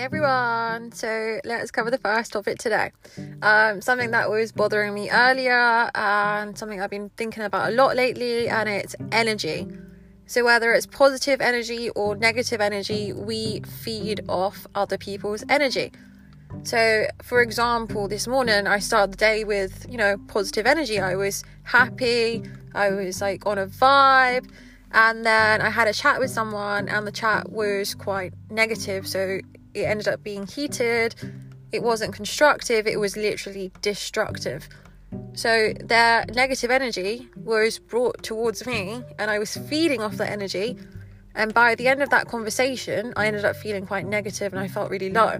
Everyone, so let's cover the first topic today. Um, something that was bothering me earlier and something I've been thinking about a lot lately, and it's energy. So, whether it's positive energy or negative energy, we feed off other people's energy. So, for example, this morning I started the day with, you know, positive energy. I was happy, I was like on a vibe, and then I had a chat with someone, and the chat was quite negative. So, it ended up being heated. It wasn't constructive, it was literally destructive. So their negative energy was brought towards me, and I was feeding off that energy. And by the end of that conversation, I ended up feeling quite negative and I felt really low.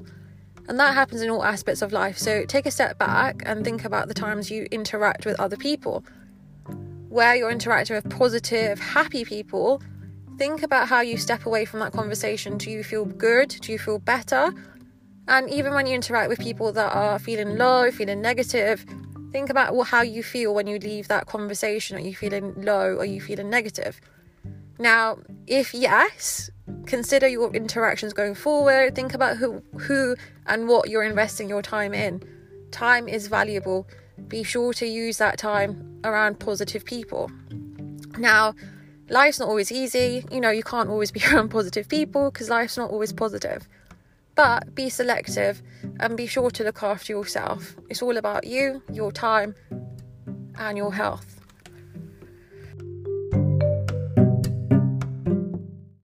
And that happens in all aspects of life. So take a step back and think about the times you interact with other people. Where you're interacting with positive, happy people, think about how you step away from that conversation. Do you feel good? Do you feel better? And even when you interact with people that are feeling low, feeling negative, think about how you feel when you leave that conversation. Are you feeling low? Are you feeling negative? Now, if yes, consider your interactions going forward. Think about who, who and what you're investing your time in. Time is valuable. Be sure to use that time around positive people. Now, life's not always easy. You know, you can't always be around positive people because life's not always positive. But be selective and be sure to look after yourself. It's all about you, your time, and your health.